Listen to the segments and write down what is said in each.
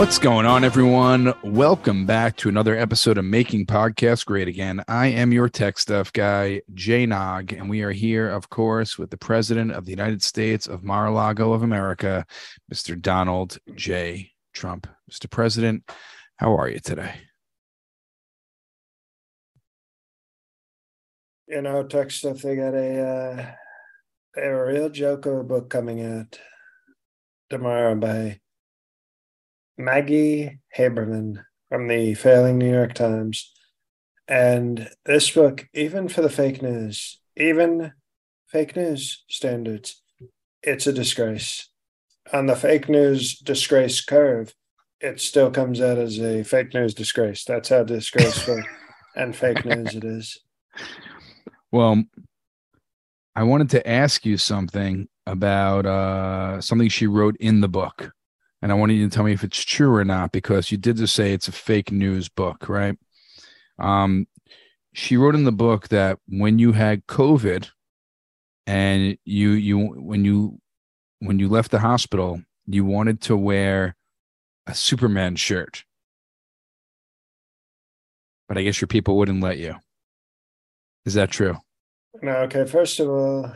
What's going on, everyone? Welcome back to another episode of Making Podcasts Great Again. I am your tech stuff guy, Jay Nog, and we are here, of course, with the President of the United States of Mar-a-Lago of America, Mr. Donald J. Trump. Mr. President, how are you today? You know, tech stuff, they got a, uh, a real joke of a book coming out tomorrow by Maggie Haberman from the failing New York Times. And this book, even for the fake news, even fake news standards, it's a disgrace. On the fake news disgrace curve, it still comes out as a fake news disgrace. That's how disgraceful and fake news it is. Well, I wanted to ask you something about uh, something she wrote in the book and I want you to tell me if it's true or not because you did just say it's a fake news book, right? Um, she wrote in the book that when you had COVID and you you when you when you left the hospital, you wanted to wear a Superman shirt, but I guess your people wouldn't let you. Is that true? No. Okay. First of all,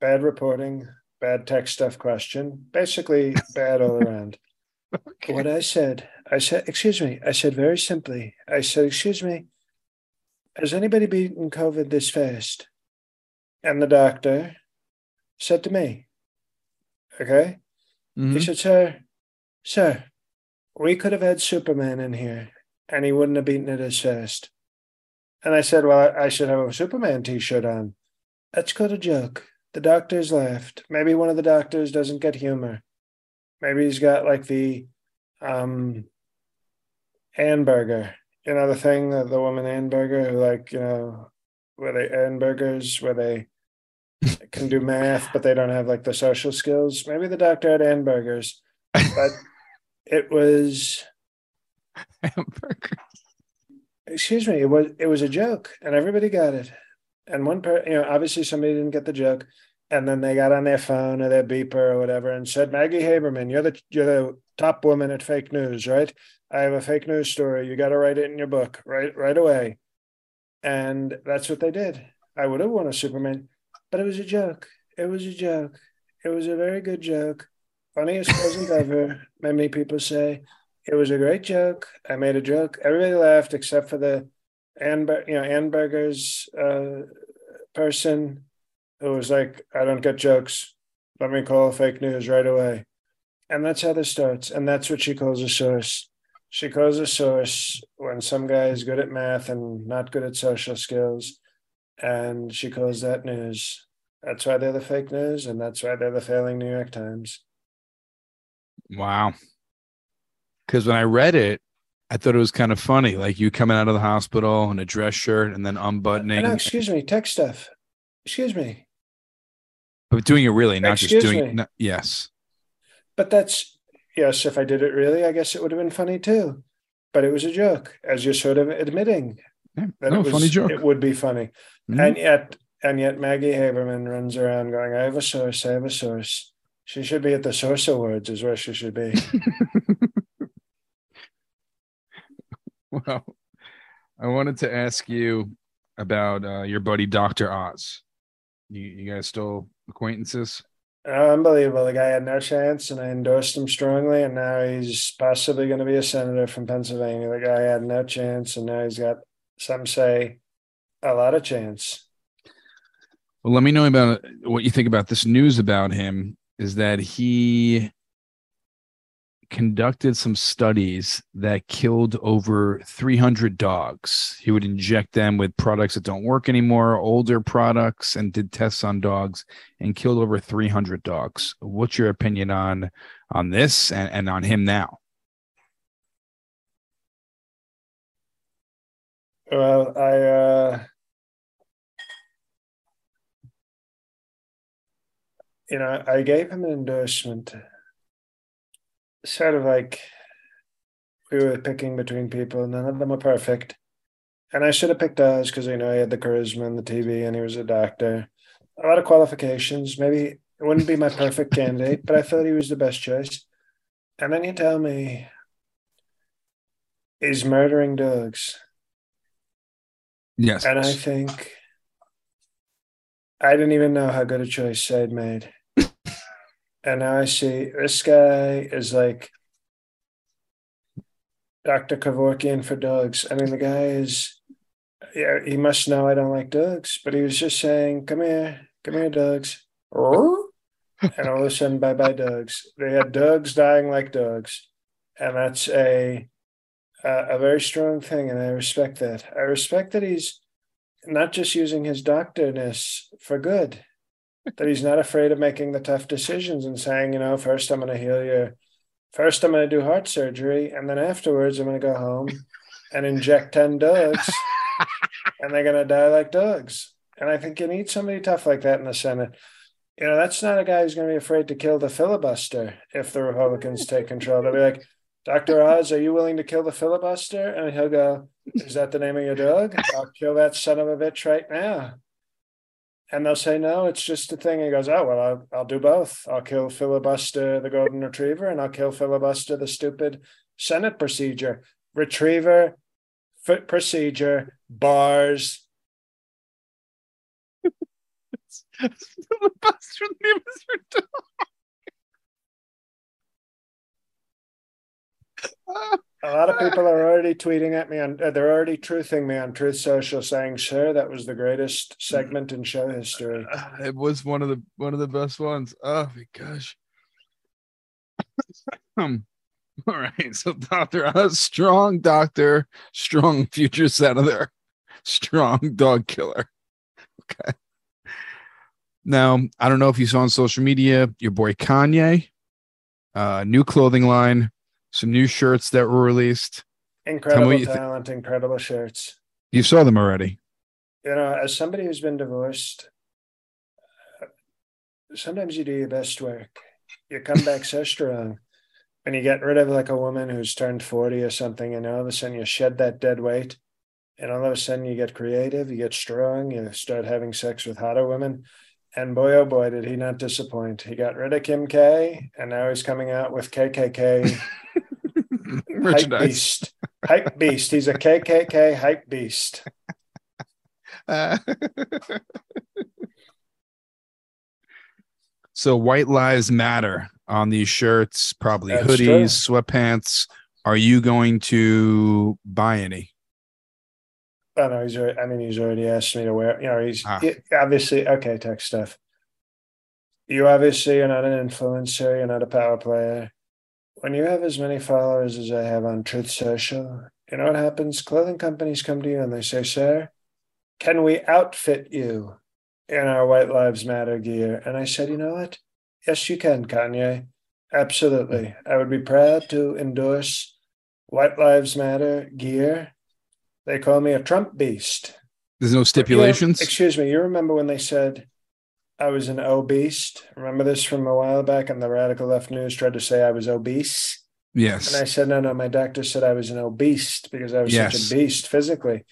bad reporting bad tech stuff question. Basically, bad all around. okay. What I said, I said, excuse me, I said very simply, I said, excuse me, has anybody beaten COVID this fast? And the doctor said to me, okay, mm-hmm. he said, sir, sir, we could have had Superman in here and he wouldn't have beaten it as fast. And I said, well, I should have a Superman t shirt on. That's a joke. The doctors laughed. Maybe one of the doctors doesn't get humor. Maybe he's got like the um Anberger, you know, the thing, that the woman Anberger who like, you know, where they Anbergers, where they can do math, but they don't have like the social skills. Maybe the doctor had Anbergers, but it was hamburgers. Excuse me, it was it was a joke, and everybody got it and one per you know obviously somebody didn't get the joke and then they got on their phone or their beeper or whatever and said maggie haberman you're the you're the top woman at fake news right? I have a fake news story. You got to write it in your book right right away. And that's what they did. I would have won a superman but it was a joke. It was a joke. It was a very good joke. Funniest present ever many people say. It was a great joke. I made a joke. Everybody laughed except for the Anber, you know, Anberger's uh, person who was like, I don't get jokes. Let me call fake news right away. And that's how this starts. And that's what she calls a source. She calls a source when some guy is good at math and not good at social skills. And she calls that news. That's why they're the fake news. And that's why they're the failing New York Times. Wow. Because when I read it, I thought it was kind of funny, like you coming out of the hospital in a dress shirt and then unbuttoning. No, excuse me, tech stuff. Excuse me. But doing it really, not excuse just doing. it. yes. But that's yes. If I did it really, I guess it would have been funny too. But it was a joke, as you're sort of admitting. Yeah, that no, it was, funny joke. It would be funny, mm-hmm. and yet, and yet, Maggie Haberman runs around going, "I have a source. I have a source." She should be at the Source Awards, is where she should be. well, I wanted to ask you about uh, your buddy Dr. Oz. You, you guys still acquaintances? Unbelievable. The guy had no chance, and I endorsed him strongly. And now he's possibly going to be a senator from Pennsylvania. The guy had no chance, and now he's got, some say, a lot of chance. Well, let me know about what you think about this news about him. Is that he conducted some studies that killed over 300 dogs. He would inject them with products that don't work anymore, older products, and did tests on dogs and killed over 300 dogs. What's your opinion on on this and, and on him now? Well, I uh you know, I gave him an endorsement sort of like we were picking between people. None of them were perfect. And I should have picked Oz because I know he had the charisma and the TV and he was a doctor. A lot of qualifications. Maybe it wouldn't be my perfect candidate, but I thought he was the best choice. And then you tell me he's murdering dogs. Yes. And I think I didn't even know how good a choice I'd made. And now I see this guy is like Dr. Kevorkian for dogs. I mean, the guy is, yeah, he must know I don't like dogs, but he was just saying, come here, come here, dogs. and all of a sudden, bye bye, dogs. They had dogs dying like dogs. And that's a, a, a very strong thing. And I respect that. I respect that he's not just using his doctorness for good, that he's not afraid of making the tough decisions and saying, you know, first I'm going to heal you first I'm going to do heart surgery, and then afterwards I'm going to go home and inject 10 dogs, and they're going to die like dogs. And I think you need somebody tough like that in the Senate. You know, that's not a guy who's going to be afraid to kill the filibuster if the Republicans take control. They'll be like, Dr. Oz, are you willing to kill the filibuster? And he'll go, Is that the name of your dog? I'll kill that son of a bitch right now. And they'll say, no, it's just a thing. He goes, oh, well, I'll, I'll do both. I'll kill filibuster the golden retriever and I'll kill filibuster the stupid Senate procedure. Retriever, foot procedure, bars. filibuster name is your dog. A lot of people are already tweeting at me on. Uh, they're already truthing me on Truth Social, saying, "Sir, that was the greatest segment in show history." It was one of the one of the best ones. Oh my gosh. um, all right. So Doctor Oz, strong doctor, strong future senator, strong dog killer. Okay. Now I don't know if you saw on social media your boy Kanye, uh, new clothing line some new shirts that were released. Incredible talent, th- incredible shirts. You saw them already. You know, as somebody who's been divorced, sometimes you do your best work. You come back so strong and you get rid of like a woman who's turned 40 or something, and all of a sudden you shed that dead weight. And all of a sudden you get creative, you get strong, you start having sex with hotter women. And boy, oh boy, did he not disappoint. He got rid of Kim K, and now he's coming out with KKK hype beast. hype beast. He's a KKK hype beast. Uh, so white lives matter on these shirts, probably That's hoodies, true. sweatpants. Are you going to buy any? Oh know he's already, I mean, he's already asked me to wear. You know, he's ah. he, obviously okay. Tech stuff. You obviously are not an influencer. You're not a power player when you have as many followers as I have on Truth Social, you know what happens? Clothing companies come to you and they say, Sir, can we outfit you in our White Lives Matter gear? And I said, You know what? Yes, you can, Kanye. Absolutely. I would be proud to endorse White Lives Matter gear. They call me a Trump beast. There's no stipulations? You know, excuse me. You remember when they said I was an obese. Remember this from a while back, and the radical left news tried to say I was obese. Yes. And I said, no, no, my doctor said I was an obese because I was yes. such a beast physically.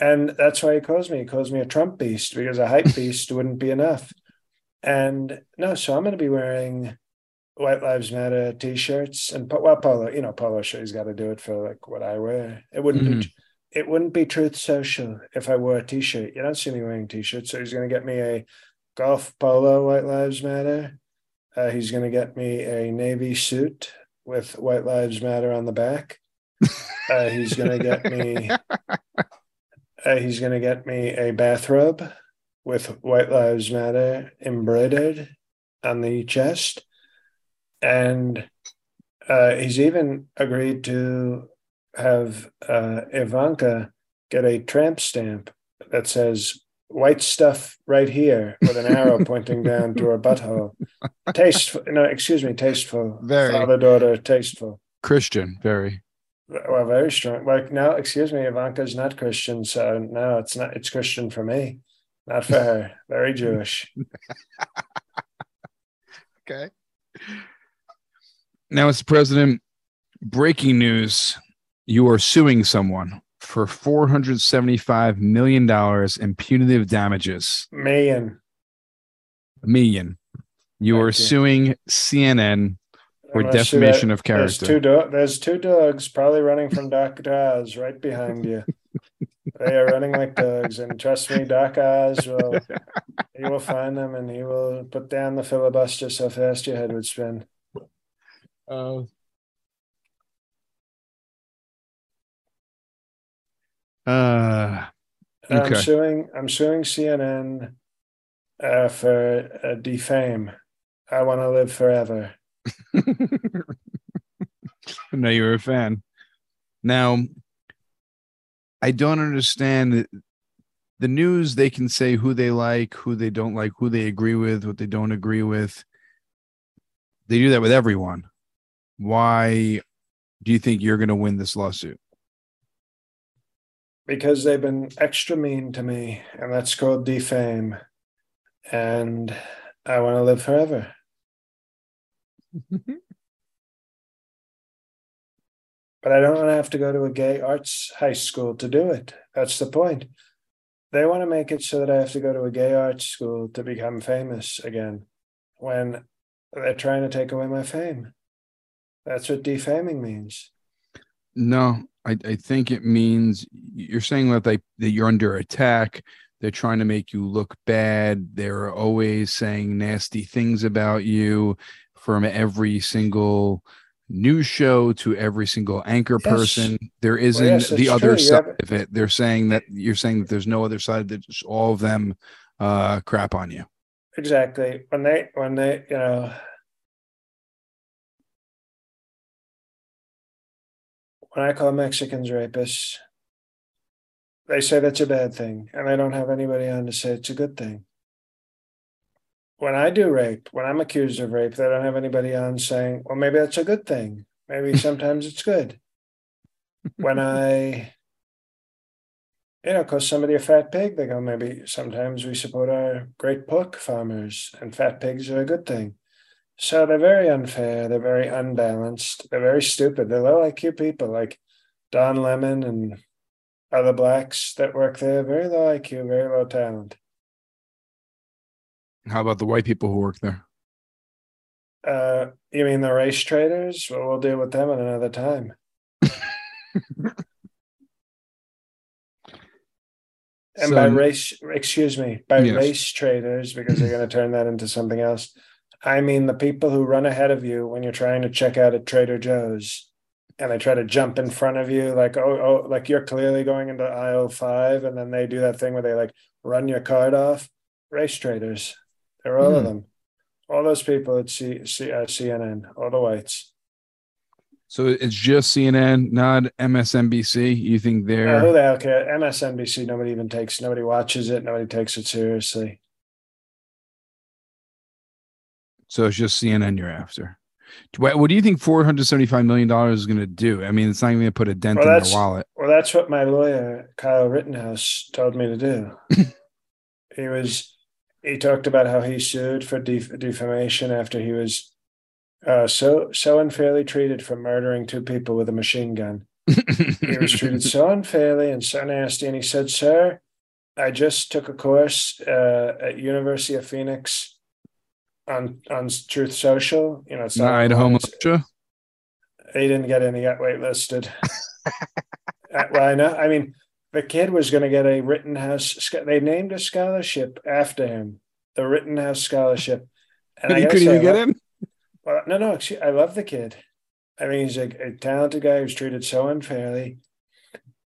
And that's why he calls me. He calls me a Trump beast because a hype beast wouldn't be enough. And no, so I'm going to be wearing White Lives Matter t-shirts and well, polo, you know, polo shirt. He's got to do it for like what I wear. It wouldn't mm-hmm. be, it wouldn't be Truth Social if I wore a t-shirt. You don't see me wearing t-shirts. So he's going to get me a golf polo white lives matter uh, he's going to get me a navy suit with white lives matter on the back uh, he's going to get me uh, he's going to get me a bathrobe with white lives matter embroidered on the chest and uh, he's even agreed to have uh, ivanka get a tramp stamp that says white stuff right here with an arrow pointing down to her butthole. Tasteful, no, excuse me, tasteful. Very father daughter, tasteful. Christian, very. Well, very strong. Like now, excuse me, Ivanka's not Christian, so no, it's not. It's Christian for me, not for her. Very Jewish. okay. Now, Mr. President, breaking news: you are suing someone for $475 million in punitive damages. Million. A million. You Thank are you. suing CNN for Unless you- defamation of There's character. two do- there's two dogs probably running from Doc Oz right behind you. they are running like dogs, and trust me, Doc Oz will he will find them and he will put down the filibuster so fast your head would spin. Uh, uh, I'm suing. I'm suing CNN uh, for uh, defame. I want to live forever. no, you're a fan. Now, I don't understand the news. They can say who they like, who they don't like, who they agree with, what they don't agree with. They do that with everyone. Why do you think you're going to win this lawsuit? Because they've been extra mean to me, and that's called defame. And I want to live forever. But I don't want to have to go to a gay arts high school to do it. That's the point. They want to make it so that I have to go to a gay arts school to become famous again when they're trying to take away my fame. That's what defaming means. No, I, I think it means you're saying that they that you're under attack. They're trying to make you look bad. They're always saying nasty things about you from every single news show to every single anchor Yes. person. There isn't yes, the other true. Side of it. They're saying that you're saying that there's no other side that just all of them uh crap on you. Exactly. When they, when they, you know, when I call Mexicans rapists, they say that's a bad thing, and they don't have anybody on to say it's a good thing. When I do rape, when I'm accused of rape, they don't have anybody on saying, well, maybe that's a good thing. Maybe sometimes it's good. When I, you know, call somebody a fat pig, they go, maybe sometimes we support our great pork farmers, and fat pigs are a good thing. So they're very unfair. They're very unbalanced. They're very stupid. They're low IQ people like Don Lemon and other blacks that work there. Very low IQ, very low talent. How about the white people who work there? Uh, you mean the race traders? Well, we'll deal with them at another time. And So- by race, excuse me, by Yes. race traders, because they're going to turn that into something else. I mean the people who run ahead of you when you're trying to check out at Trader Joe's, and they try to jump in front of you, like oh oh, like you're clearly going into aisle five, and then they do that thing where they like run your card off. Race traders, they're all of Hmm. them, all those people at C, C, uh, CNN, all the whites. So it's just CNN, not MSNBC. You think they're who the hell care? MSNBC, nobody even takes, nobody watches it, nobody takes it seriously. So it's just CNN you're after. What, do you think four hundred seventy-five million dollars is going to do? I mean, it's not even going to put a dent Well, in that's- wallet. Well, that's what my lawyer, Kyle Rittenhouse, told me to do. he was, he talked about how he sued for def- defamation after he was uh, so so unfairly treated for murdering two people with a machine gun. He was treated so unfairly and so nasty, and he said, "Sir, I just took a course uh, at University of Phoenix on on Truth Social. You know, it's Not Idaho militia. he didn't get in. He got waitlisted. Uh, well, I know. I mean, the kid was going to get a Rittenhouse. They named a scholarship after him, the Rittenhouse Scholarship. And I you couldn't even I get love- in. Well, no, no. Excuse, I love the kid. I mean, he's a, a talented guy who's treated so unfairly.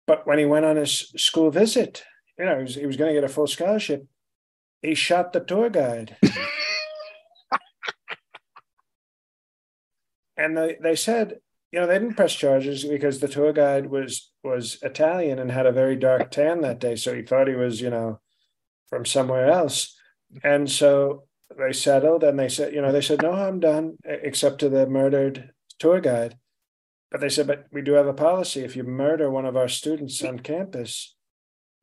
But when he went on his school visit, you know, he was, he was going to get a full scholarship. He shot the tour guide. and they, they said you know they didn't press charges because the tour guide was was italian and had a very dark tan that day. So he thought he was you know from somewhere else. And so they settled and they said you know they said no harm done except to the murdered tour guide. But they said but we do have a policy. If you murder one of our students on campus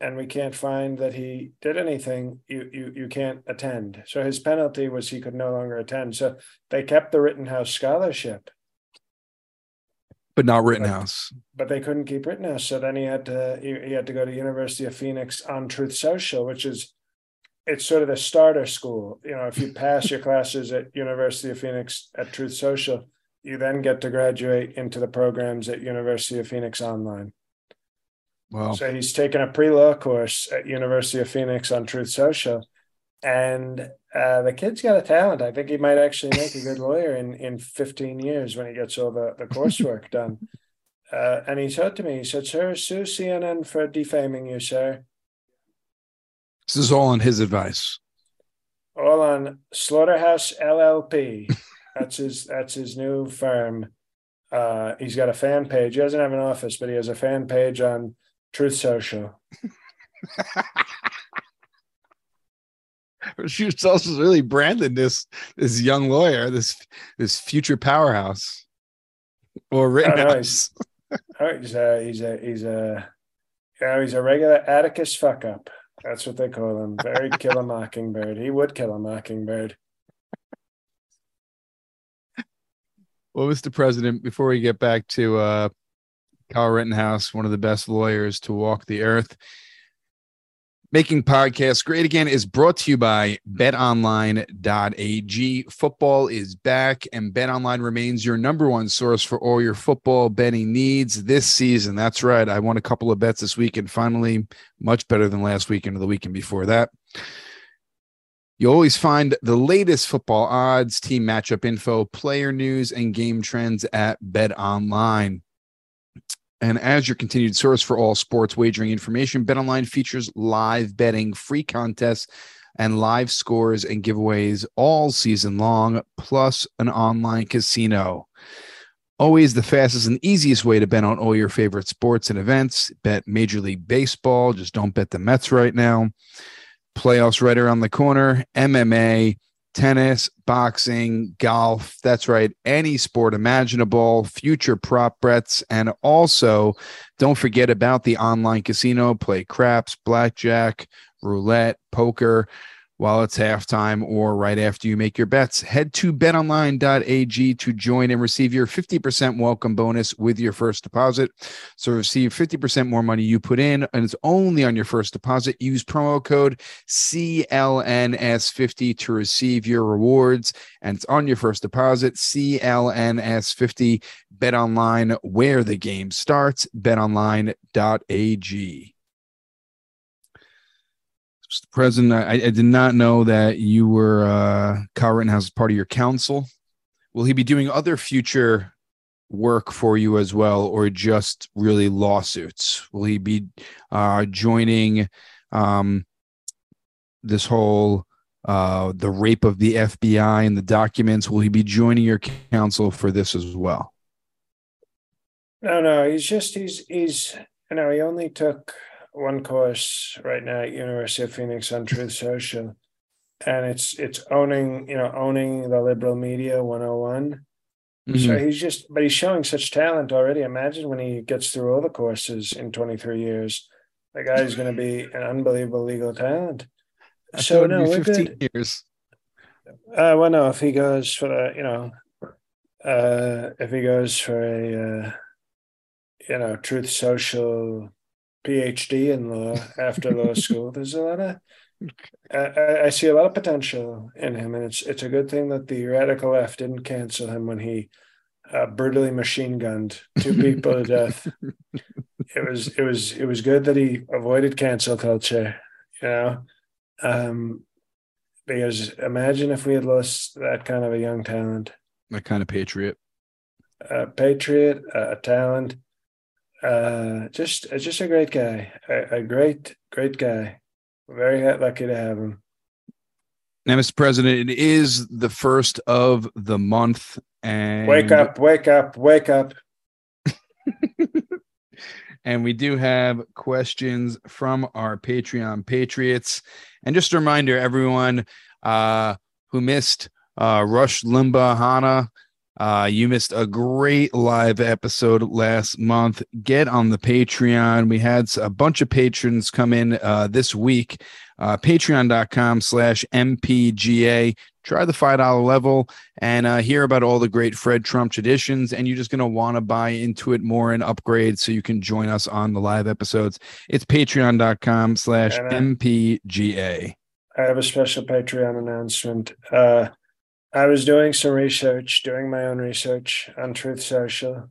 and we can't find that he did anything you you you can't attend so his penalty was he could no longer attend so they kept the rittenhouse scholarship but not Rittenhouse. but they couldn't keep Rittenhouse. So then he had to he, he had to go to University of Phoenix on Truth Social, which is it's sort of the starter school. You know, if you pass your classes at University of Phoenix at Truth Social, you then get to graduate into the programs at University of Phoenix online. Well, So he's taken a pre-law course at University of Phoenix on Truth Social, and uh, the kid's got a talent. I think he might actually make a good lawyer in in 15 years when he gets all the, the coursework done. Uh, and he said to me, he said, "Sir, sue CNN for defaming you, sir. this is all on his advice. All on Slaughterhouse LLP. that's his. That's his new firm. Uh, he's got a fan page. He doesn't have an office, but he has a fan page on Truth Social. She was also really branded this this young lawyer, this this future powerhouse or Oh, no, Rittenhouse. Oh, he's a he's a he's a yeah, he's a regular Atticus fuck up. That's what they call him. Very kill a mockingbird. He would kill a mockingbird. Well, Mr. President, before we get back to uh, Kyle Rittenhouse, one of the best lawyers to walk the earth, making podcasts great again is brought to you by betonline.ag. Football is back, and betonline remains your number one source for all your football betting needs this season. That's right. I won a couple of bets this week, and finally, much better than last weekend or the weekend before that. You always find the latest football odds, team matchup info, player news, and game trends at Bet Online. And as your continued source for all sports wagering information, BetOnline features live betting, free contests, and live scores and giveaways all season long, plus an online casino. Always the fastest and easiest way to bet on all your favorite sports and events. Bet Major League Baseball. Just don't bet the Mets right now playoffs right around the corner, MMA, tennis, boxing, golf. That's right. Any sport imaginable, future prop bets. And also, don't forget about the online casino. Play craps, blackjack, roulette, poker while it's halftime or right after you make your bets. Head to betonline.ag to join and receive your 50% welcome bonus with your first deposit. So receive 50% more money you put in, and it's only on your first deposit. Use promo code CLNS50 to receive your rewards, and it's on your first deposit. CLNS50. Bet online where the game starts. BetOnline.ag. Mr. President, I, I did not know that you were uh, Kyle Rittenhouse as part of your council. Will he be doing other future work for you as well, or just really lawsuits? Will he be uh, joining um, this whole uh, the rape of the FBI and the documents? Will he be joining your council for this as well? No, no, he's just he's he's you know he only took one course right now at University of Phoenix on Truth Social, and it's it's owning you know owning the liberal media 101. So he's just, but he's showing such talent already. Imagine when he gets through all the courses in 23 years, the guy's going to be an unbelievable legal talent. I So no, we're 15 good. years. Uh, well, no, if he goes for the, you know, uh, if he goes for a, uh, you know, Truth Social PhD in law after law school, there's a lot of, I, I- see a lot of potential in him, and it's it's a good thing that the radical left didn't cancel him when he uh, brutally machine gunned two people to death. It was it was it was good that he avoided cancel culture, you know. Um, because imagine if we had lost that kind of a young talent, That kind of patriot. a patriot, a talent, uh, just just a great guy, a, a great great guy. Very lucky to have him. Now, Mr. President, it is the first of the month, and Wake up! Wake up! Wake up! and we do have questions from our Patreon patriots. And just a reminder, everyone uh, who missed uh, Rush Limbaugh Hana, uh, you missed a great live episode last month. Get on the Patreon. We had a bunch of patrons come in uh, this week. Uh, Patreon.com slash MPGA. Try the $5 level and uh, hear about all the great Fred Trump traditions. And you're just going to want to buy into it more and upgrade so you can join us on the live episodes. It's patreon.com slash MPGA. I have a special Patreon announcement. Uh, I was doing some research, doing my own research on Truth Social,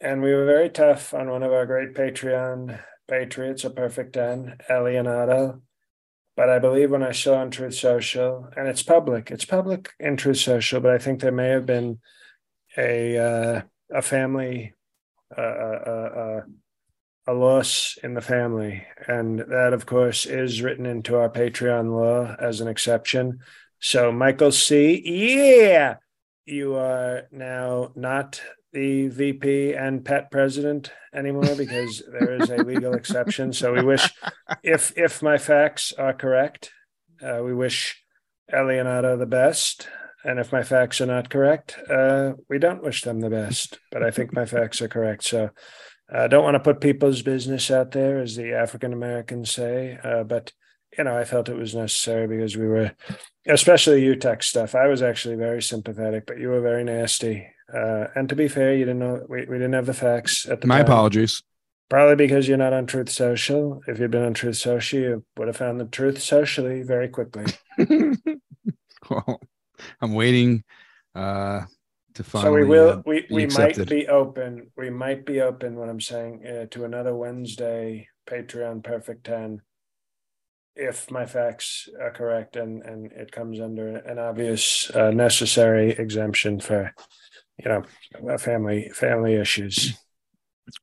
and we were very tough on one of our great Patreon patriots, a perfect 10, Leonardo. But I believe when I saw on Truth Social, and it's public, it's public in Truth Social, but I think there may have been a uh, a family, uh, uh, uh, a loss in the family, and that of course is written into our Patreon law as an exception. So, Michael C., yeah, you are now not the VP and pet president anymore because there is a legal exception. So we wish, if if my facts are correct, uh, we wish Leonardo the best. And if my facts are not correct, uh, we don't wish them the best. But I think my facts are correct. So I uh, don't want to put people's business out there, as the African Americans say. Uh, but you know, I felt it was necessary because we were, especially UTEC stuff. I was actually very sympathetic, but you were very nasty. Uh, and to be fair, you didn't know we, we didn't have the facts at the My time. apologies. Probably because you're not on Truth Social. If you'd been on Truth Social, you would have found the truth socially very quickly. well, I'm waiting uh, to find. so we will. uh, we we might be open. We might be open. What I'm saying uh, to another Wednesday Patreon Perfect Ten, if my facts are correct and and it comes under an obvious uh, necessary exemption for, you know, uh, family family issues.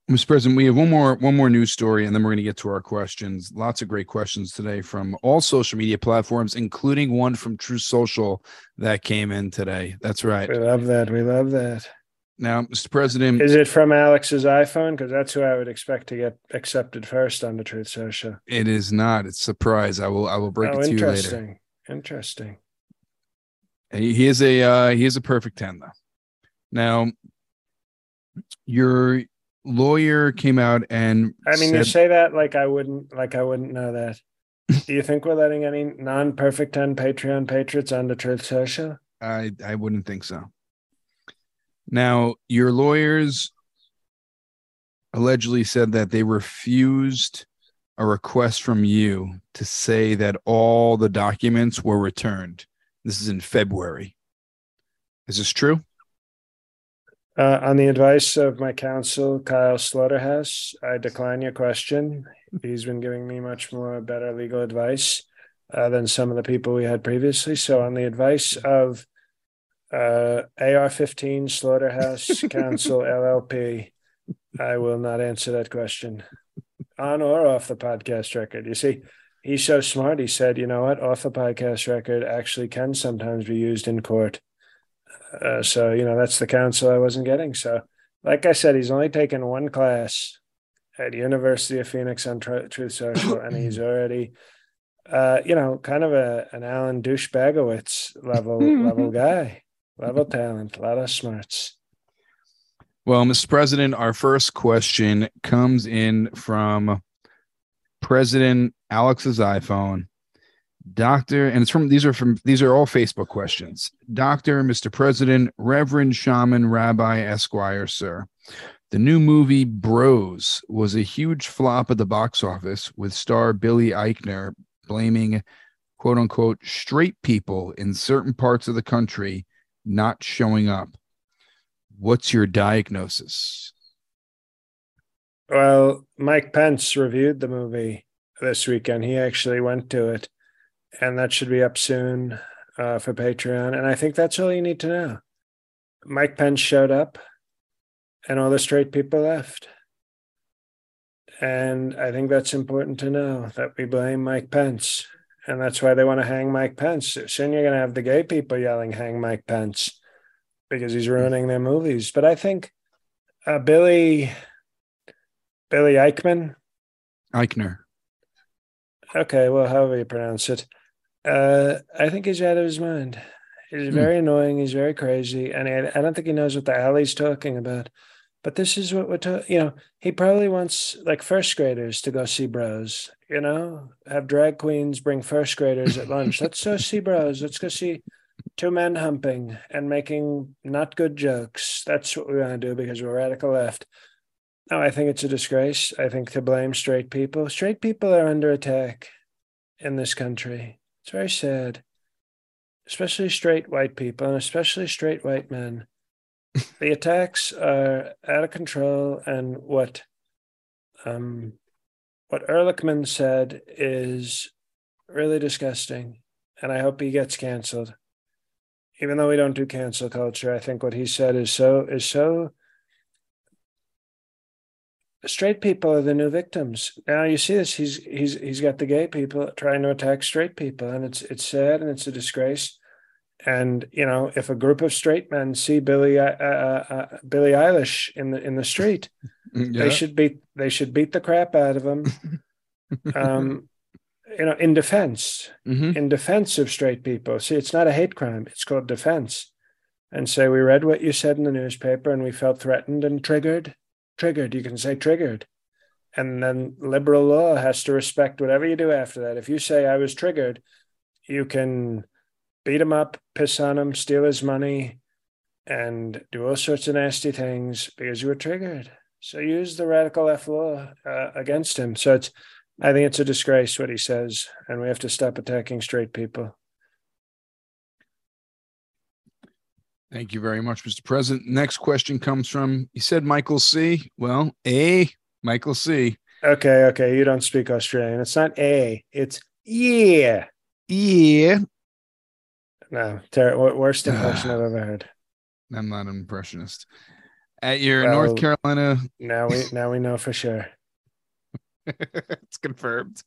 Mr. President, we have one more one more news story, and then we're going to get to our questions. Lots of great questions today from all social media platforms, including one from Truth Social that came in today. That's right. We love that. We love that. Now, Mr. President, Is it from Alex's iPhone? Because that's who I would expect to get accepted first on the Truth Social. it is not. It's a surprise. I will I will break oh, it to you later. interesting. Interesting. He is a uh, he is a perfect ten though. Now, your lawyer came out and I mean, you say that like I wouldn't like I wouldn't know that. Do you think we're letting any non-perfect 10 Patreon patriots on the Truth Social? I I wouldn't think so. Now, your lawyers allegedly said that they refused a request from you to say that all the documents were returned. This is in February. Is this true? Uh, on the advice of my counsel, Kyle Slaughterhouse, I decline your question. He's been giving me much more better legal advice uh, than some of the people we had previously. So, on the advice of uh, AR 15 Slaughterhouse Counsel LLP, I will not answer that question on or off the podcast record. You see, he's so smart. He said, you know what, off the podcast record actually can sometimes be used in court. Uh, so you know that's the counsel I wasn't getting. So, like I said, he's only taken one class at University of Phoenix on Tr- Truth Social, and he's already, uh, you know, kind of a an Alan douchebagowitz level level guy, level talent, a lot of smarts. Well, Mr. President, our first question comes in from President Alex's iPhone. Doctor, and it's from these are from these are all Facebook questions. Doctor, Mr. President, Reverend Shaman Rabbi Esquire, sir. The new movie Bros was a huge flop at the box office with star Billy Eichner blaming quote unquote straight people in certain parts of the country not showing up. What's your diagnosis? Well, Mike Pence reviewed the movie this weekend. He actually went to it, and that should be up soon uh, for Patreon. And I think that's all you need to know. Mike Pence showed up, and all the straight people left. And I think that's important to know that we blame Mike Pence. And that's why they want to hang Mike Pence. Soon you're going to have the gay people yelling, hang Mike Pence, because he's ruining their movies. But I think uh, Billy. Billy Eichmann. Eichner. Okay, well, however you pronounce it, uh, I think he's out of his mind. He's Hmm. very annoying. He's very crazy, and I, I don't think he knows what the hell he's talking about. But this is what we're talking. You know, he probably wants like first graders to go see Bros. You know, have drag queens bring first graders at lunch. Let's go see Bros. Let's go see two men humping and making not good jokes. That's what we want to do because we're radical left. No, I think it's a disgrace. I think to blame straight people. Straight people are under attack in this country. It's very sad. especially straight white people and especially straight white men, the attacks are out of control. And what um, what Ehrlichman said is really disgusting, and I hope he gets canceled. Even though we don't do cancel culture, I think what he said is so is so straight people are the new victims. Now you see this. He's he's he's got the gay people trying to attack straight people, and it's it's sad and it's a disgrace. And you know, if a group of straight men see Billy uh, uh, uh, Billie Eilish in the in the street, yeah. they should beat they should beat the crap out of him. um, you know, in defense, mm-hmm. in defense of straight people. See, it's not a hate crime; it's called defense. And say, we read what you said in the newspaper, and we felt threatened and triggered triggered. You can say triggered. And then liberal law has to respect whatever you do after that. If you say I was triggered, you can beat him up, piss on him, steal his money, and do all sorts of nasty things because you were triggered. So use the radical F law uh, against him. So it's, I think it's a disgrace what he says, and we have to stop attacking straight people. Thank you very much, Mr. President. Next question comes from you said Michael C. Well, A. Michael C. Okay, okay. You don't speak Australian. It's not A. It's yeah. Yeah. No, ter- worst impression I've ever heard. I'm not an impressionist. At your well, North Carolina. Now we now we know for sure. it's confirmed.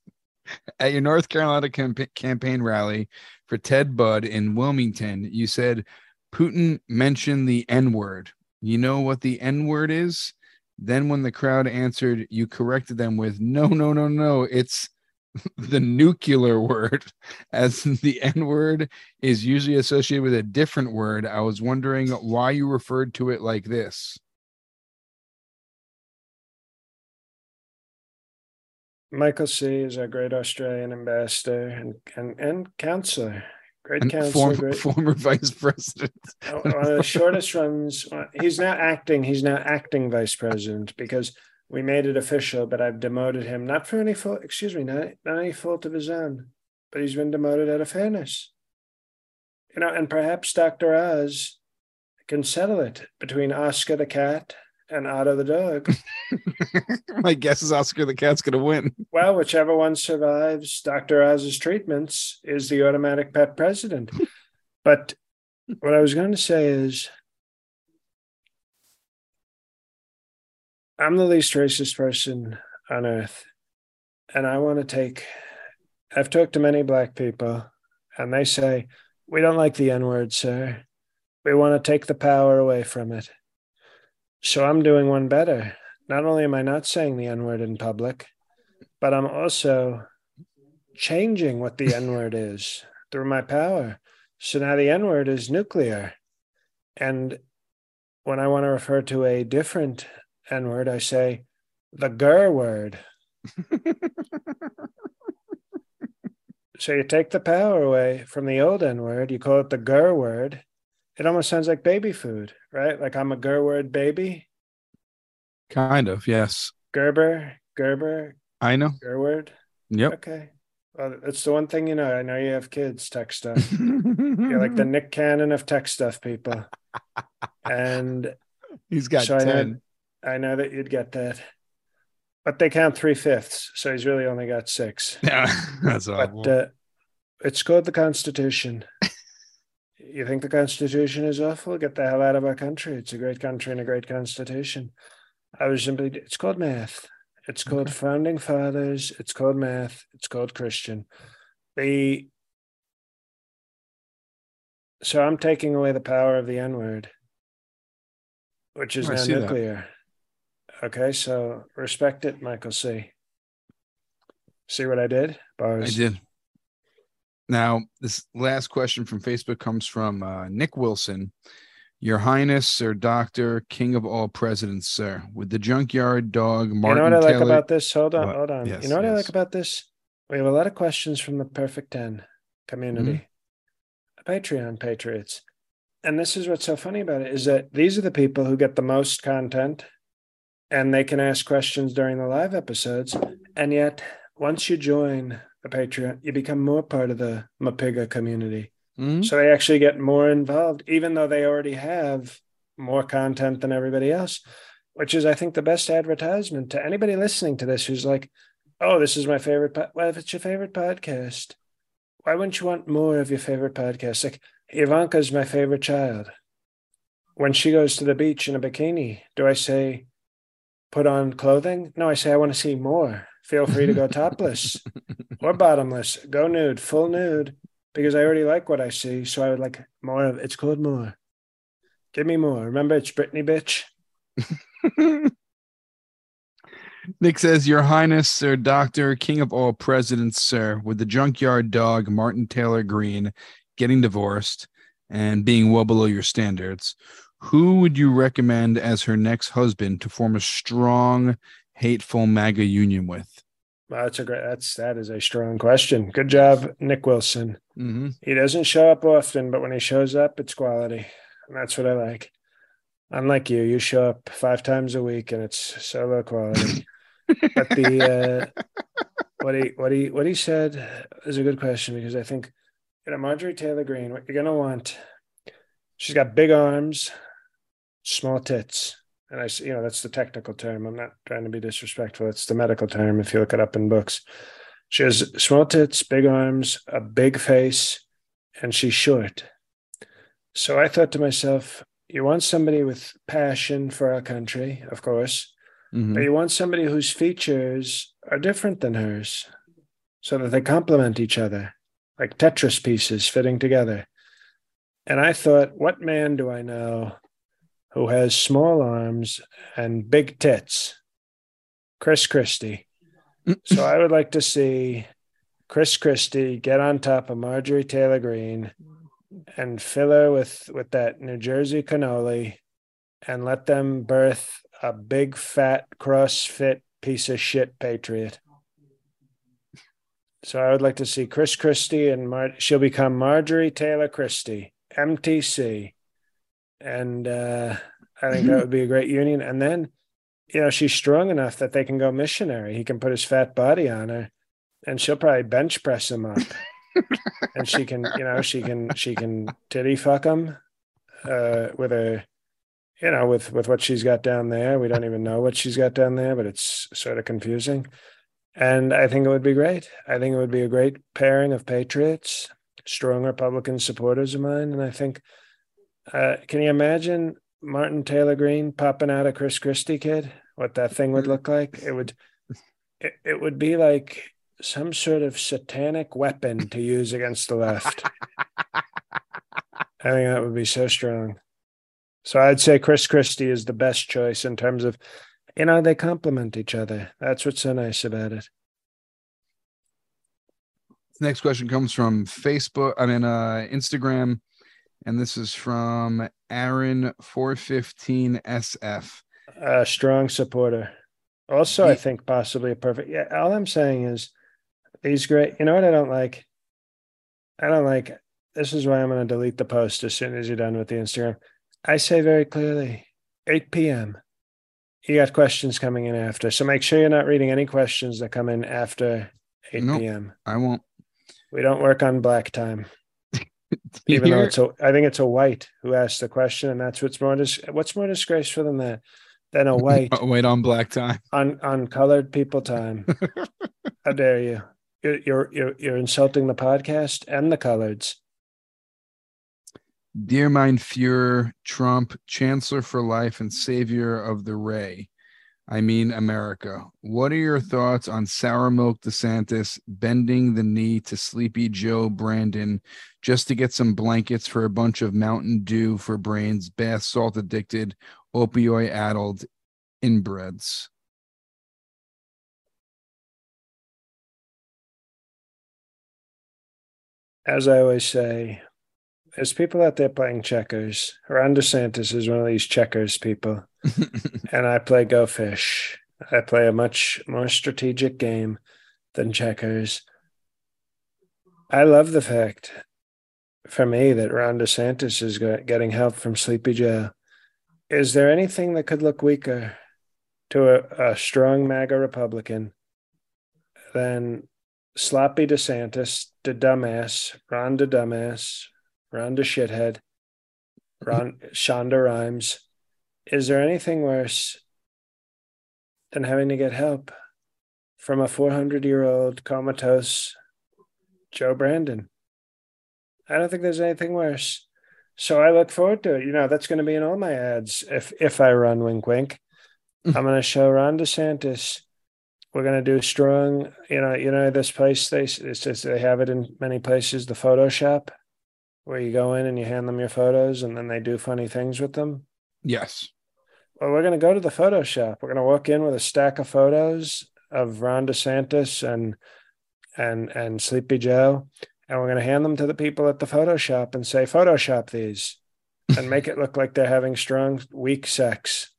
At your North Carolina camp- campaign rally for Ted Budd in Wilmington, you said Putin mentioned the N word. You know what the N word is? Then, when the crowd answered, you corrected them with, no, no, no, no, it's the nuclear word, as the N word is usually associated with a different word. I was wondering why you referred to it like this. Michael C. is a great Australian ambassador and, and, and counselor. Great counselor, former, great. former vice president. One of the shortest runs. He's now acting. He's now acting vice president because we made it official. But I've demoted him not for any fault. Excuse me, not, not any fault of his own. But he's been demoted out of fairness. You know, and perhaps Dr. Oz can settle it between Oscar the cat and Otto the dog. My guess is Oscar the Cat's going to win. Well, whichever one survives Dr. Oz's treatments is the automatic pet president. but what I was going to say is I'm the least racist person on earth. And I want to take, I've talked to many black people, and they say, We don't like the N word, sir. We want to take the power away from it. So I'm doing one better. Not only am I not saying the N word in public, but I'm also changing what the N word is through my power. So now the N word is nuclear. And when I want to refer to a different N word, I say the GER word. so you take the power away from the old N word, you call it the GER word, it almost sounds like baby food, right? Like I'm a ger word baby. Kind of, yes. Gerber, Gerber. I know. Gerword. Yep. Okay. Well, it's the one thing you know. I know you have kids, tech stuff. You're like the Nick Cannon of tech stuff people. And he's got so 10. I know, that you'd get that. But they count three fifths, so he's really only got six. Yeah, that's awful. But uh, it's called the Constitution you think the Constitution is awful? Get the hell out of our country. It's a great country and a great Constitution. I was simply, it's called math. It's called okay. founding fathers. It's called math. It's called Christian. The so I'm taking away the power of the N word, which is oh, now nuclear. That. Okay, so respect it, Michael C. See what I did? Bars. I did. Now, this last question from Facebook comes from uh, Nick Wilson. Your Highness, Sir Doctor, King of all presidents, sir. With the junkyard dog, Martin. You know what I Taylor... like about this? Hold on, what? hold on. Yes, you know what yes. I like about this? We have a lot of questions from the Perfect 10 community, mm-hmm. Patreon Patriots. And this is what's so funny about it is that these are the people who get the most content and they can ask questions during the live episodes. And yet, once you join the Patreon, you become more part of the Mapiga community. Mhm. So they actually get more involved, even though they already have more content than everybody else, which is, I think, the best advertisement to anybody listening to this who's like, oh, this is my favorite. Po-. Well, if it's your favorite podcast, why wouldn't you want more of your favorite podcast? Like Ivanka's my favorite child. When she goes to the beach in a bikini, do I say, put on clothing? No, I say, I want to see more. Feel free to go topless or bottomless. Go nude, full nude, because I already like what I see. So I would like more of it's called more. Give me more. Remember, it's Britney, bitch. Nick says, Your Highness, Sir Doctor, King of all presidents, sir, with the junkyard dog Martin Taylor Green getting divorced and being well below your standards, who would you recommend as her next husband to form a strong, hateful MAGA union with? That's a great. That's that is a strong question. Good job, Nick Wilson. Mm-hmm. He doesn't show up often, but when he shows up, it's quality, and that's what I like. Unlike you, you show up five times a week, and it's so low quality. but the uh, what he what he what he said is a good question because I think you know Marjorie Taylor Greene, what you're gonna want, she's got big arms, small tits, and I you know that's the technical term. I'm not trying to be disrespectful. It's the medical term if you look it up in books. She has small tits, big arms, a big face, and she's short. So I thought to myself, you want somebody with passion for our country, of course, Mhm. but you want somebody whose features are different than hers so that they complement each other, like Tetris pieces fitting together. And I thought, what man do I know who has small arms and big tits? Chris Christie. So I would like to see Chris Christie get on top of Marjorie Taylor Greene and fill her with, with that New Jersey cannoli and let them birth a big fat CrossFit piece of shit patriot. So I would like to see Chris Christie and Mar- she'll become Marjorie Taylor Christie, MTC. And uh, I think that would be a great union. And then, you know, she's strong enough that they can go missionary. He can put his fat body on her and she'll probably bench press him up. and she can, you know, she can, she can titty fuck him uh, with a, you know, with with what she's got down there. We don't even know what she's got down there, but it's sort of confusing. And I think it would be great. I think it would be a great pairing of patriots, strong Republican supporters of mine. And I think, uh, can you imagine Martin Taylor Green popping out a Chris Christie kid? What that thing would look like? It would, it, it would be like some sort of satanic weapon to use against the left. I think that would be so strong. So I'd say Chris Christie is the best choice in terms of, you know, they complement each other. That's what's so nice about it. Next question comes from Facebook, I mean, uh, Instagram, and this is from Aaron415SF. A strong supporter. Also, I think possibly a perfect. Yeah, all I'm saying is he's great. You know what I don't like? I don't like. This is why I'm going to delete the post as soon as you're done with the Instagram. I say very clearly, 8 p.m. You got questions coming in after, so make sure you're not reading any questions that come in after 8 Nope. p.m. I won't. We don't work on black time. Even though it's a I think it's a white who asked the question, and that's what's more dis- what's more disgraceful than that than a white wait on black time. on on colored people time. How dare you? You're, you're you're you're insulting the podcast and the coloreds. Dear mein Führer, Trump, Chancellor for Life and Savior of the Reich. I mean, America. What are your thoughts on Sour Milk DeSantis bending the knee to Sleepy Joe Brandon just to get some blankets for a bunch of Mountain Dew for brains, bath salt addicted, opioid addled inbreds? As I always say, there's people out there playing checkers. Ron DeSantis is one of these checkers people, and I play Go Fish. I play a much more strategic game than checkers. I love the fact, for me, that Ron DeSantis is getting help from Sleepy Joe. Is there anything that could look weaker to a, a strong MAGA Republican than sloppy DeSantis, the dumbass, Ron the dumbass, Rhonda shithead, Ron Shonda Rhimes. Is there anything worse than having to get help from a 400 year old comatose Joe Brandon? I don't think there's anything worse. So I look forward to it. You know, that's going to be in all my ads if if I run wink wink. Mm. I'm going to show Ron DeSantis. We're going to do strong. You know, you know this place. They it's just they have it in many places. The Photoshop, where you go in and you hand them your photos, and then they do funny things with them. Yes. Well, we're going to go to the Photoshop. We're going to walk in with a stack of photos of Ron DeSantis and and and Sleepy Joe, and we're going to hand them to the people at the Photoshop and say, Photoshop these and make it look like they're having strong, weak sex.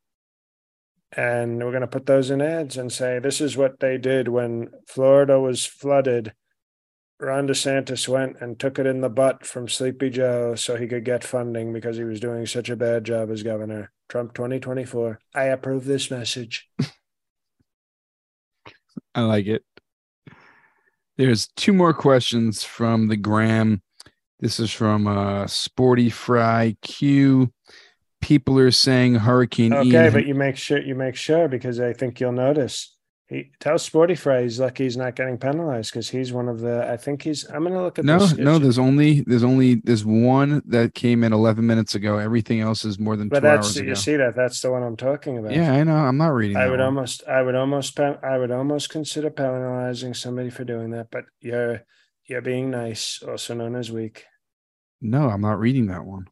And we're going to put those in ads and say, this is what they did when Florida was flooded. Ron DeSantis went and took it in the butt from Sleepy Joe so he could get funding because he was doing such a bad job as governor. Trump 2024. I approve this message. I like it. There's two more questions from the gram. This is from uh, Sporty Fry Q. People are saying Hurricane okay, Ian. but you make sure you make sure because I think you'll notice. He tells Sporty Fry he's lucky he's not getting penalized because he's one of the. I think he's. I'm going to look at no, this. no. There's only there's only there's one that came in 11 minutes ago. Everything else is more than but two that's hours ago. you see that that's the one I'm talking about. yeah, I know. I'm not reading. I would one. almost, I would almost, I would almost consider penalizing somebody for doing that. But you're, you're being nice, also known as weak. No, I'm not reading that one.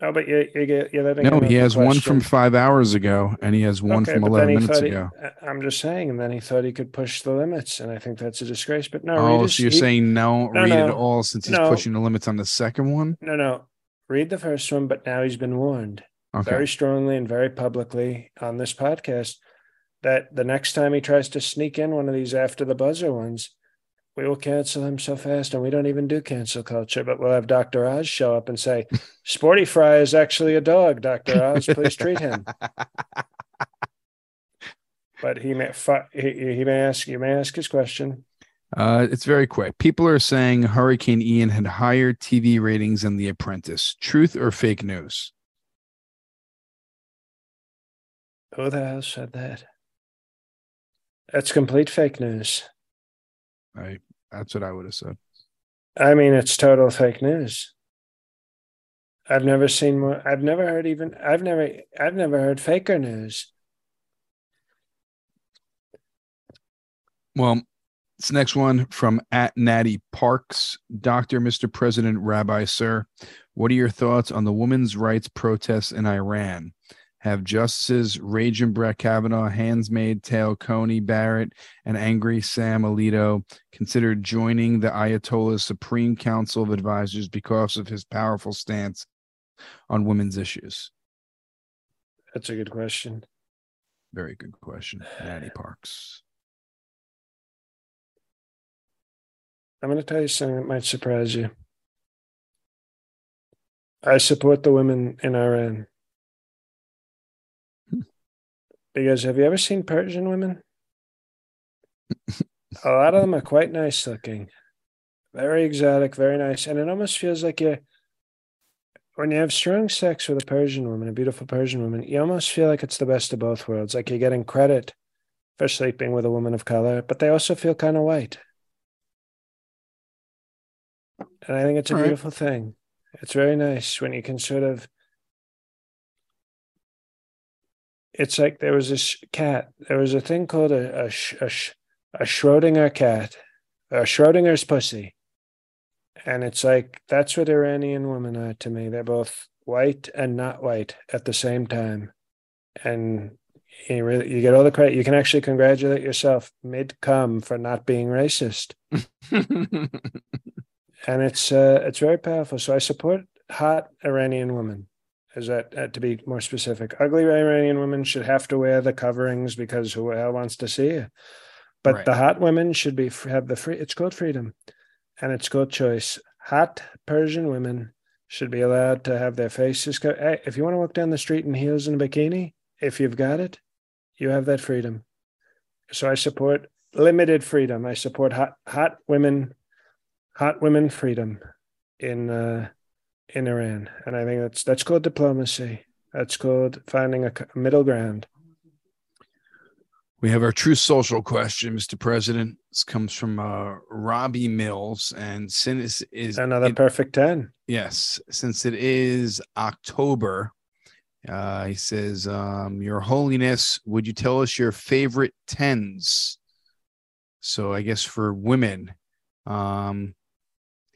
Oh, but you, you get, you're letting. No, he has the one from five hours ago, and he has one Okay, from 11 minutes he- ago. I- I'm just saying, and then he thought he could push the limits, and I think that's a disgrace. But no, oh, so you're he- saying no, No, read it all since he's No. pushing the limits on the second one? no, no, read the first one, but now he's been warned. Okay. very strongly and very publicly on this podcast that the next time he tries to sneak in one of these after the buzzer ones, we will cancel him so fast. And we don't even do cancel culture, but we'll have Dr. Oz show up and say, Sporty Fry is actually a dog. Dr. Oz, please treat him. But he may he, he may ask you may ask his question. Uh, it's very quick. People are saying Hurricane Ian had higher TV ratings than The Apprentice. Truth or fake news? Who the hell said that? That's complete fake news. I, that's what I would have said. I mean, it's total fake news. I've never seen more. I've never heard even. I've never. I've never heard faker news. Well, this next one from at Natty Parks, Doctor, Mr. President, Rabbi, Sir, what are your thoughts on the women's rights protests in Iran? Have Justices Raging Brett Kavanaugh, Handmaid's Tale Coney Barrett, and Angry Sam Alito considered joining the Ayatollah's Supreme Council of Advisors because of his powerful stance on women's issues? That's a good question. Very good question, Natty Parks. I'm going to tell you something that might surprise you. I support the women in Iran. Because have you ever seen Persian women? A lot of them are quite nice looking, very exotic, very nice. And it almost feels like you, when you have strong sex with a Persian woman, a beautiful Persian woman, you almost feel like it's the best of both worlds. Like you're getting credit for sleeping with a woman of color, but they also feel kind of white. And I think it's a All right. beautiful thing. It's very nice when you can sort of. It's like there was this cat. There was a thing called a a, sh- a, sh- a Schrodinger cat, a Schrodinger's pussy, and it's like that's what Iranian women are to me. They're both white and not white at the same time, and you really you get all the credit. You can actually congratulate yourself mid cum for not being racist and it's uh, it's very powerful. So I support hot Iranian women. Is that uh, to be more specific? Ugly Iranian women should have to wear the coverings because who hell wants to see you? But Right. the hot women should be have the free. It's called freedom, and it's called choice. Hot Persian women should be allowed to have their faces. Co- hey, if you want to walk down the street in heels and a bikini, if you've got it, you have that freedom. So I support limited freedom. I support hot hot women hot women freedom in uh in Iran, and I think that's that's called diplomacy. That's called finding a, middle ground. We have our Truth Social question, Mr. President. This comes from uh, Robbie Mills, and since is Another it- perfect ten. yes, since it is October, uh, he says, um, "Your Holiness, would you tell us your favorite tens?" So I guess for women, um,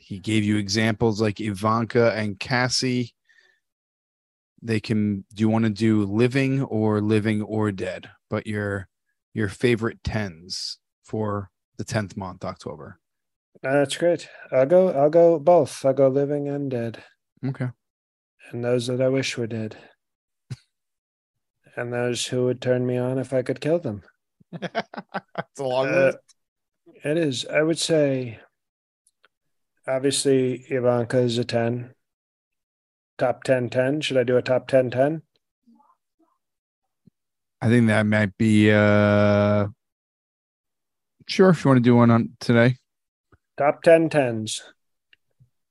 he gave you examples like Ivanka and Cassie. They can. Do you want to do living or living or dead? But your your favorite tens for the tenth month, October. That's great. I'll go. I'll go both. I'll go living and dead, Okay. and those that I wish were dead, and those who would turn me on if I could kill them. That's a long Uh, It is. I would say, obviously, Ivanka is a 10. Top 10 10. Should I do a top 10 10? I think that might be uh sure if you want to do one on today. Top 10 10s.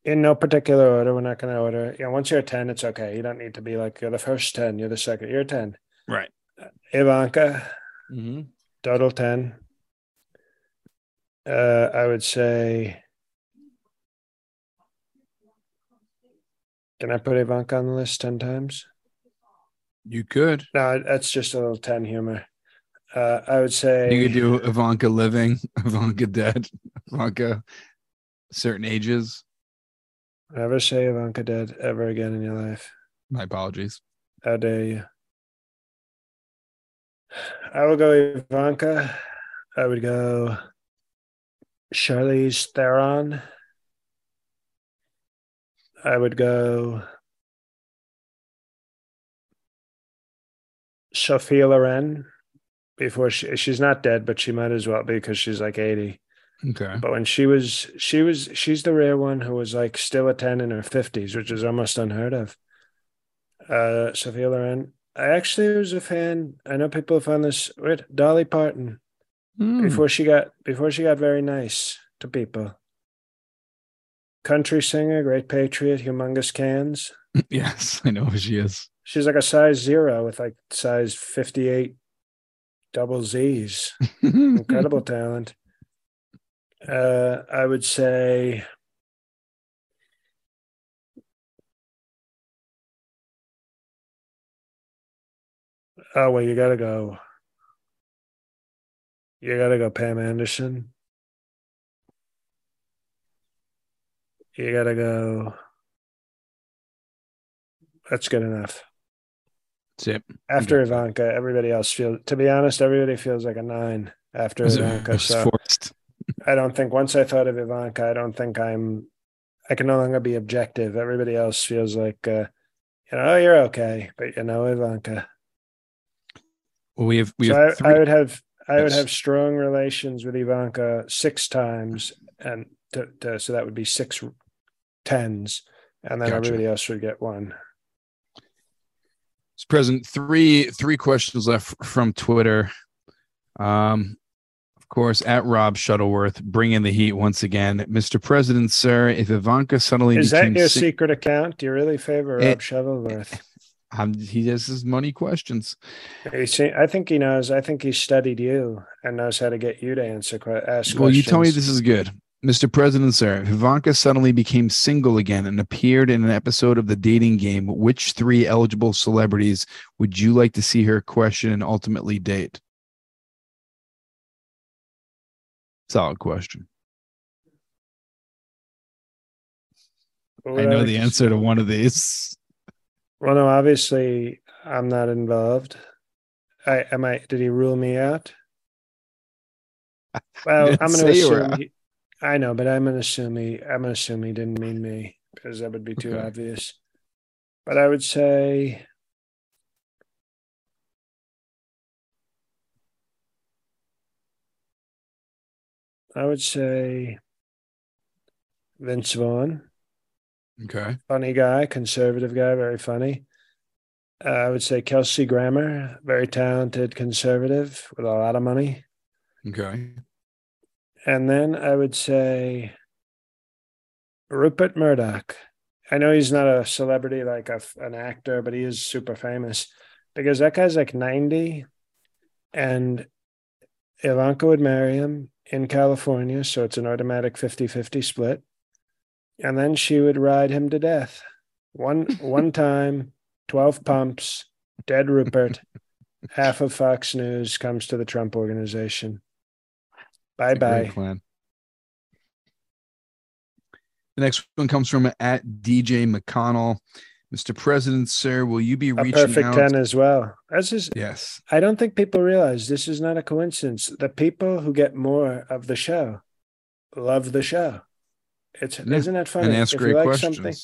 In no particular order. We're not going to order. You know, once you're a 10, it's okay. You don't need to be like, you're the first 10, you're the second, you're a 10. Right. Ivanka, Mm-hmm. total 10. Uh, I would say, can I put Ivanka on the list 10 times? You could. No, that's just a little 10 humor. Uh, I would say You could do Ivanka living, Ivanka dead, Ivanka certain ages. never say Ivanka dead ever again in your life. My apologies. How dare you? I will go Ivanka. I would go Charlize Theron. I would go Sophia Loren before she she's not dead, but she might as well be because she's like 80. Okay. But when she was, she was, she's the rare one who was like still a 10 in her 50s, which is almost unheard of. Uh, Sophia Loren. I actually was a fan. I know people found this with Dolly Parton Hmm. before she got before she got very nice to people. Country singer, great patriot, humongous cans. Yes, I know who she is. She's like a size zero with like size 58 double Z's. incredible talent. Uh, I would say Oh well, you gotta go. You gotta go, Pam Anderson. You gotta go. That's good enough. That's it. After. Ivanka, everybody else feels. To be honest, everybody feels like a nine after was, Ivanka. it So forced. I don't think once I thought of Ivanka, I don't think I'm. I can no longer be objective. Everybody else feels like, uh, you know, oh, you're okay, but you know, Ivanka. Well, we have we so have I. I would have, I would have strong relations with Ivanka six times, and to, to, so that would be six tens, and then Gotcha. everybody else would get one. Mr. President, three three questions left from Twitter. Um, of course, at Rob Shuttleworth, bring in the heat once again, Mr. President, sir. If Ivanka suddenly Is that your sing- secret account? Do you really favor Eh, Rob Shuttleworth? um, he has his money questions. You see, I think he knows. I think he studied you and knows how to get you to answer que- ask Well, you tell me this is good. Mr. President, sir, if Ivanka suddenly became single again and appeared in an episode of the dating game, which three eligible celebrities would you like to see her question and ultimately date? Solid question. What I know the answer to one of these. Well, no, obviously I'm not involved. I am I did he rule me out? Well, I'm gonna say you were assume he, I know, but I'm gonna assume he I'm gonna assume he didn't mean me because that would be too Okay. obvious. But I would say I would say Vince Vaughn. Okay. funny guy, conservative guy, very funny. Uh, I would say Kelsey Grammer, very talented conservative with a lot of money. Okay. And then I would say Rupert Murdoch. I know he's not a celebrity like a, an actor, but he is super famous because that guy's like 90 and Ivanka would marry him in California. So it's an automatic 50 50 split. And then she would ride him to death. One one time, 12 pumps, dead Rupert. Half of Fox News comes to the Trump organization. Bye bye. The next one comes from at DJ McConnell. Mr. President, sir, will you be A reaching perfect out? 10 as well. This is Yes. I don't think people realize this is not a coincidence. The people who get more of the show love the show. It's Yeah, isn't that funny? And ask if great like questions. something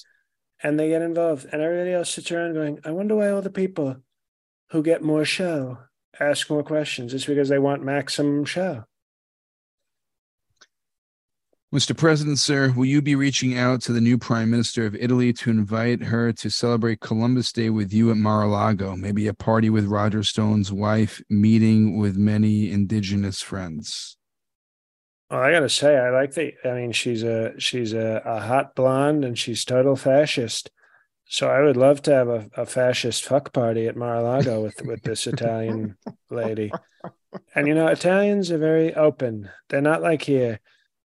and they get involved, and everybody else sits around going, I wonder why all the people who get more show ask more questions. It's because they want maximum show. Mr. President, sir, will you be reaching out to the new Prime Minister of Italy to invite her to celebrate Columbus Day with you at Mar-a-Lago? Maybe a party with Roger Stone's wife, meeting with many indigenous friends. Well, I gotta say, I like the. I mean, she's a she's a, a hot blonde, and she's total fascist. So I would love to have a, a fascist fuck party at Mar-a-Lago with with this Italian lady. And you know, Italians are very open. They're not like here.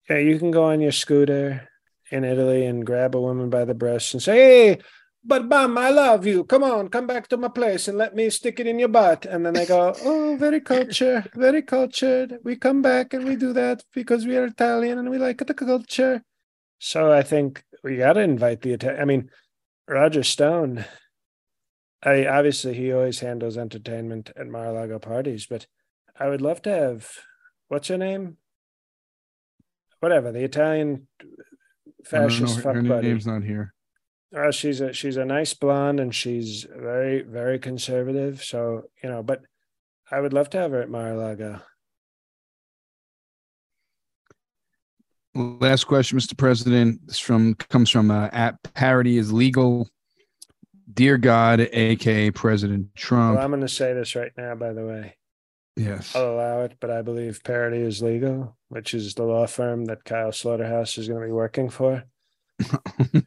Yeah, you can go on your scooter in Italy and grab a woman by the breast and say, "Hey, but bum, I love you. Come on, come back to my place and let me stick it in your butt." And then they go, "Oh, very cultured, very cultured. We come back and we do that because we are Italian and we like the culture." So I think we got to invite the Italian. I mean, Roger Stone. I obviously he always handles entertainment at Mar-a-Lago parties, but I would love to have what's her name? Whatever the Italian I don't know, fascist her, fuck her buddy. name's not here. Uh, she's a she's a nice blonde and she's very very conservative. So you know, but I would love to have her at Mar-a-Lago. Last question, Mr. President. This from comes from uh, at parody is legal. Dear God, aka President Trump. Well, I'm going to say this right now. By the way, yes. I'll allow it, but I believe Parody is legal, which is the law firm that Kyle Slaughterhouse is going to be working for.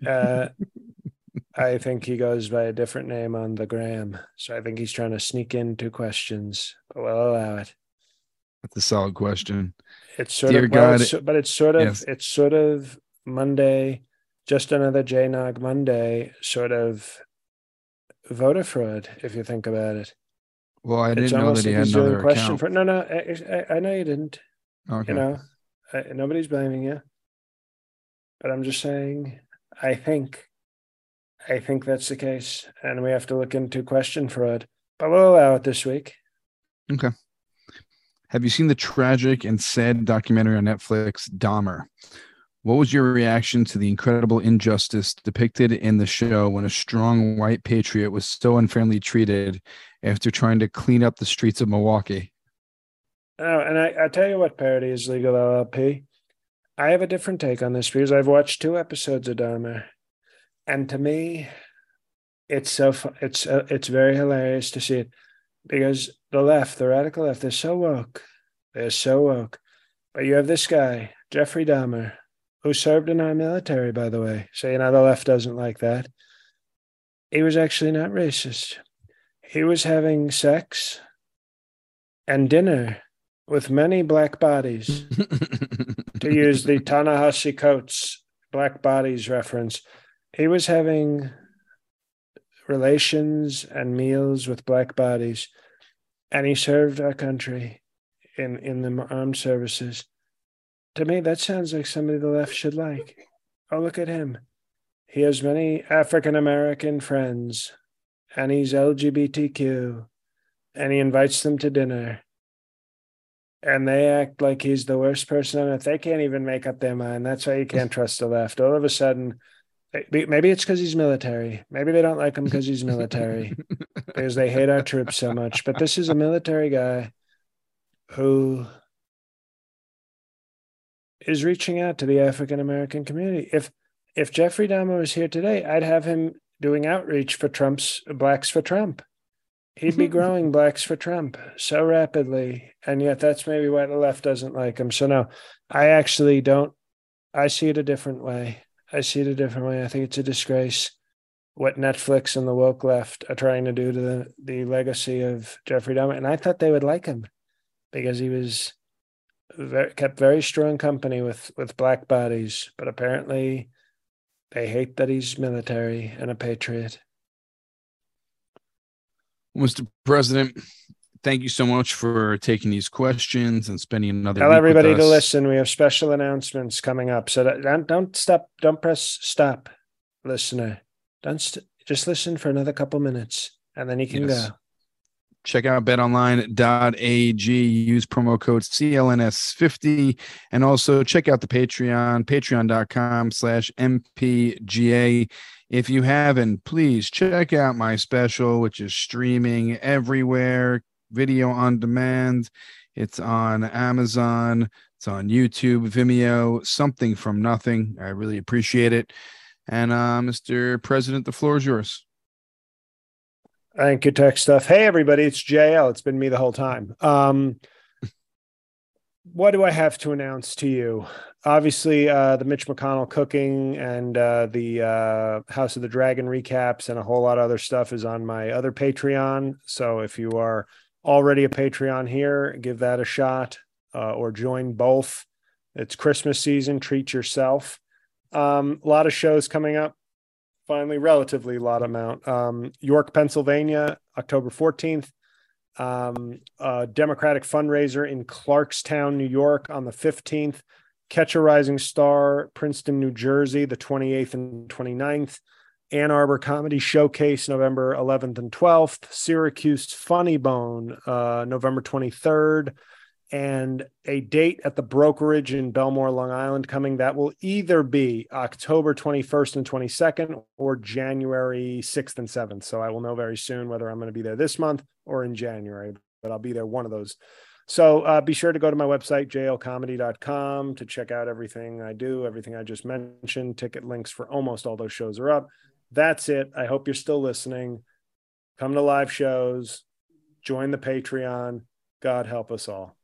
Uh, I think he goes by a different name on the gram, so I think he's trying to sneak in two questions. But we'll allow it. That's a solid question. It's sort Dear of, well, God, it's- but it's sort of, yes. it's sort of Monday, just another JNOG Monday, sort of voter fraud, if you think about it. Well, I didn't know that he had another question account. for. No, no, I, I, I know you didn't. okay. You know, I, nobody's blaming you. But I'm just saying, I think, I think that's the case, and we have to look into question fraud. But we'll allow it this week. Okay. Have you seen the tragic and sad documentary on Netflix, Dahmer? What was your reaction to the incredible injustice depicted in the show when a strong white patriot was so unfairly treated after trying to clean up the streets of Milwaukee? Oh, and I, I tell you what, parody is legal LLP. I have a different take on this because I've watched two episodes of Dahmer, and to me, it's so it's uh, it's very hilarious to see it because the left, the radical left, they're so woke, they're so woke. But you have this guy, Jeffrey Dahmer, who served in our military, by the way. So you know the left doesn't like that. He was actually not racist. He was having sex and dinner with many black bodies to use the Ta-Nehisi Coates black bodies reference. He was having relations and meals with black bodies, and he served our country in, in the armed services. To me, that sounds like somebody the left should like. Oh, look at him. He has many African American friends, and he's LGBTQ, and he invites them to dinner and they act like he's the worst person on earth. They can't even make up their mind. That's why you can't trust the left. All of a sudden, maybe it's because he's military. Maybe they don't like him because he's military, because they hate our troops so much. But this is a military guy who is reaching out to the African American community. If if Jeffrey Dahmer was here today, I'd have him doing outreach for Trump's Blacks for Trump he'd be growing blacks for Trump so rapidly. And yet that's maybe why the left doesn't like him. So no, I actually don't I see it a different way. I see it a different way. I think it's a disgrace what Netflix and the woke left are trying to do to the, the legacy of Jeffrey Dahmer. And I thought they would like him because he was very, kept very strong company with with black bodies, but apparently they hate that he's military and a patriot. Mr. President, thank you so much for taking these questions and spending another. Tell everybody to listen. We have special announcements coming up, so don't don't stop. Don't press stop, listener. Don't st- just listen for another couple minutes, and then you can yes. go. Check out betonline.ag. Use promo code CLNS50. And also check out the Patreon, patreon.com slash MPGA. If you haven't, please check out my special, which is streaming everywhere, video on demand. It's on Amazon, it's on YouTube, Vimeo, something from nothing. I really appreciate it. And uh, Mr. President, the floor is yours. Thank you, tech stuff. Hey, everybody, it's JL. It's been me the whole time. Um, what do I have to announce to you? Obviously, uh, the Mitch McConnell cooking and uh, the uh, House of the Dragon recaps and a whole lot of other stuff is on my other Patreon. So if you are already a Patreon here, give that a shot uh, or join both. It's Christmas season. Treat yourself. Um, a lot of shows coming up finally relatively lot amount. Um, York, Pennsylvania, October 14th. Um, Democratic fundraiser in Clarkstown, New York on the 15th. Catch a Rising Star, Princeton, New Jersey, the 28th and 29th. Ann Arbor Comedy Showcase, November 11th and 12th. Syracuse Funny Bone, uh, November 23rd and a date at the brokerage in Bellmore, Long Island coming. That will either be October 21st and 22nd or January 6th and 7th. So I will know very soon whether I'm going to be there this month or in January, but I'll be there one of those. So uh, be sure to go to my website, jlcomedy.com, to check out everything I do, everything I just mentioned. Ticket links for almost all those shows are up. That's it. I hope you're still listening. Come to live shows, join the Patreon. God help us all.